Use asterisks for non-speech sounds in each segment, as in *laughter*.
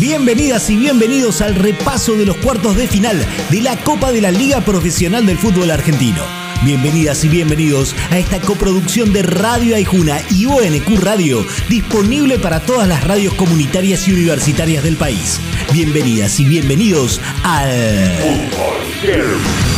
Bienvenidas y bienvenidos al repaso de los cuartos de final de la Copa de la Liga Profesional del Fútbol Argentino. Bienvenidas y bienvenidos a esta coproducción de Radio Aijuna y ONQ Radio, disponible para todas las radios comunitarias y universitarias del país. Bienvenidas y bienvenidos al Fútbol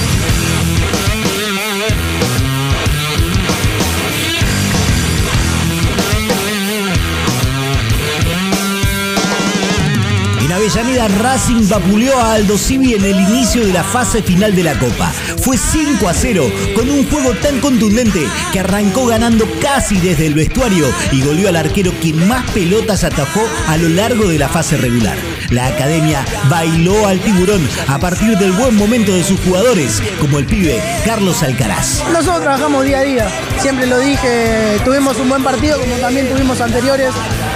Avellaneda Racing vapuleó a Aldo Civi en el inicio de la fase final de la Copa. Fue 5 a 0 con un juego tan contundente que arrancó ganando casi desde el vestuario y goleó al arquero quien más pelotas atajó a lo largo de la fase regular. La academia bailó al tiburón a partir del buen momento de sus jugadores, como el pibe Carlos Alcaraz. Nosotros trabajamos día a día, siempre lo dije, tuvimos un buen partido como también tuvimos anteriores,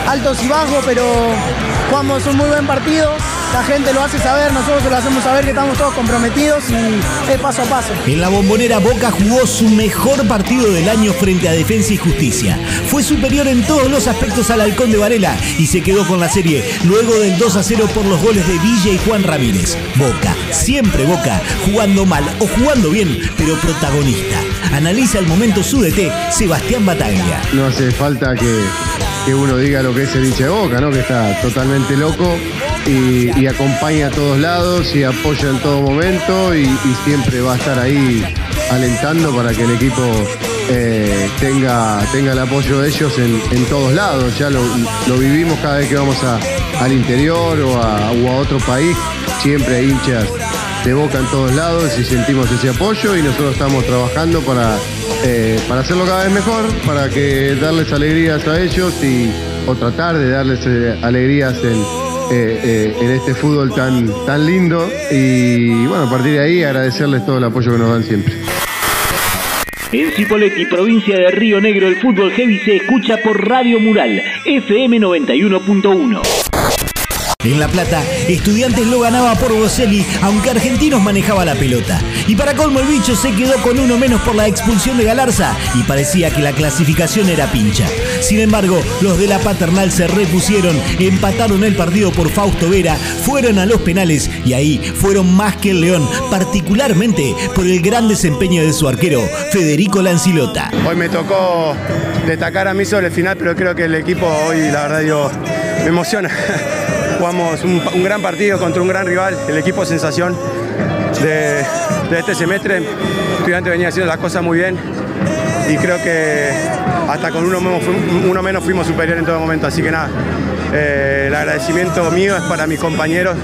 altos y bajos, pero jugamos un muy buen partido, la gente lo hace saber, nosotros lo hacemos saber que estamos todos comprometidos y es paso a paso. En la bombonera Boca jugó su mejor partido del año frente a Defensa y Justicia. Fue superior en todos los aspectos al Halcón de Varela y se quedó con la serie luego del 2 a 0 por los goles de Villa y Juan Ramírez. Boca, siempre Boca, jugando mal o jugando bien, pero protagonista. Analiza el momento su DT, Sebastián Bataglia. No hace falta que que uno diga lo que es el hincha boca, ¿no? Que está totalmente loco y, acompaña a todos lados y apoya en todo momento y, siempre va a estar ahí alentando para que el equipo eh, tenga, tenga el apoyo de ellos en, todos lados. Ya lo, vivimos cada vez que vamos al interior o a, o a otro país, siempre hay hinchas de boca en todos lados y sentimos ese apoyo y nosotros estamos trabajando para eh, para hacerlo cada vez mejor, para que darles alegrías a ellos y o tratar de darles eh, alegrías eh, en, este fútbol tan, tan lindo y bueno, a partir de ahí agradecerles todo el apoyo que nos dan siempre. En Cipolletti, provincia de Río Negro, el fútbol heavy se escucha por Radio Mural, FM 91.1. En La Plata, Estudiantes lo ganaba por Boselli, aunque Argentinos manejaba la pelota. Y para colmo el bicho se quedó con uno menos por la expulsión de Galarza y parecía que la clasificación era pincha. Sin embargo, los de la paternal se repusieron, empataron el partido por Fausto Vera, fueron a los penales y ahí fueron más que el León, particularmente por el gran desempeño de su arquero, Federico Lancilota. Hoy me tocó destacar a mí sobre el final, pero creo que el equipo hoy, la verdad, yo, me emociona. *laughs* Jugamos un, gran partido contra un gran rival, el equipo sensación de, este semestre. El estudiante venía haciendo las cosas muy bien y creo que hasta con uno menos, fuimos superior en todo momento, así que nada, eh, el agradecimiento mío es para mis compañeros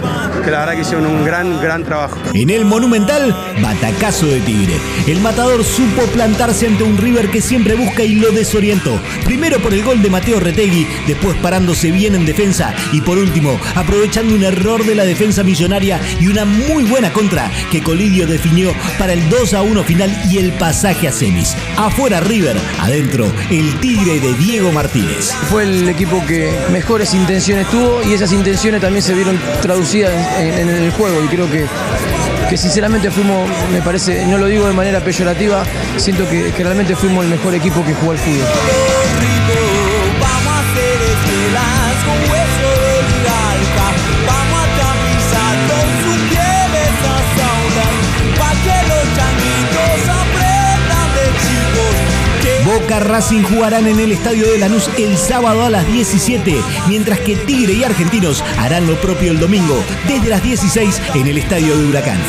que la verdad que hicieron un gran, gran trabajo. En el Monumental, batacazo de Tigre. El matador supo plantarse ante un River que siempre busca y lo desorientó. Primero por el gol de Mateo Retegui, después parándose bien en defensa y por último aprovechando un error de la defensa millonaria y una muy buena contra que Colidio definió para el 2 a 1 final y el pasaje a semis. Afuera River, adentro el Tigre de Diego Martínez. Fue el equipo que mejores intenciones tuvo y esas intenciones también se vieron traducidas en, el juego y creo que, que sinceramente fuimos, me parece, no lo digo de manera peyorativa, siento que, que realmente fuimos el mejor equipo que jugó al fútbol. Boca Racing jugarán en el Estadio de Lanús el sábado a las 17, mientras que Tigre y Argentinos harán lo propio el domingo desde las 16 en el Estadio de Huracán.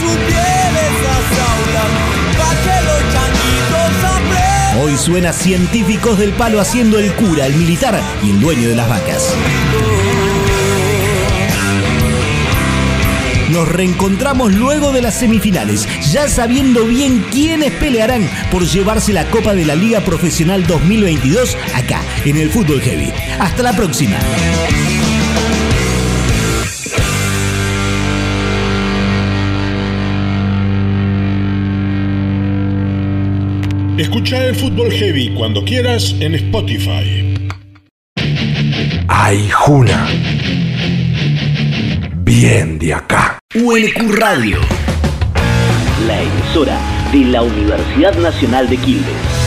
Hoy suena Científicos del Palo haciendo el cura, el militar y el dueño de las vacas. Nos reencontramos luego de las semifinales, ya sabiendo bien quiénes pelearán por llevarse la Copa de la Liga Profesional 2022 acá, en el Fútbol Heavy. Hasta la próxima. Escucha el Fútbol Heavy cuando quieras en Spotify. Ay, Juna. Bien de acá. UNQ Radio, la emisora de la Universidad Nacional de Quilmes.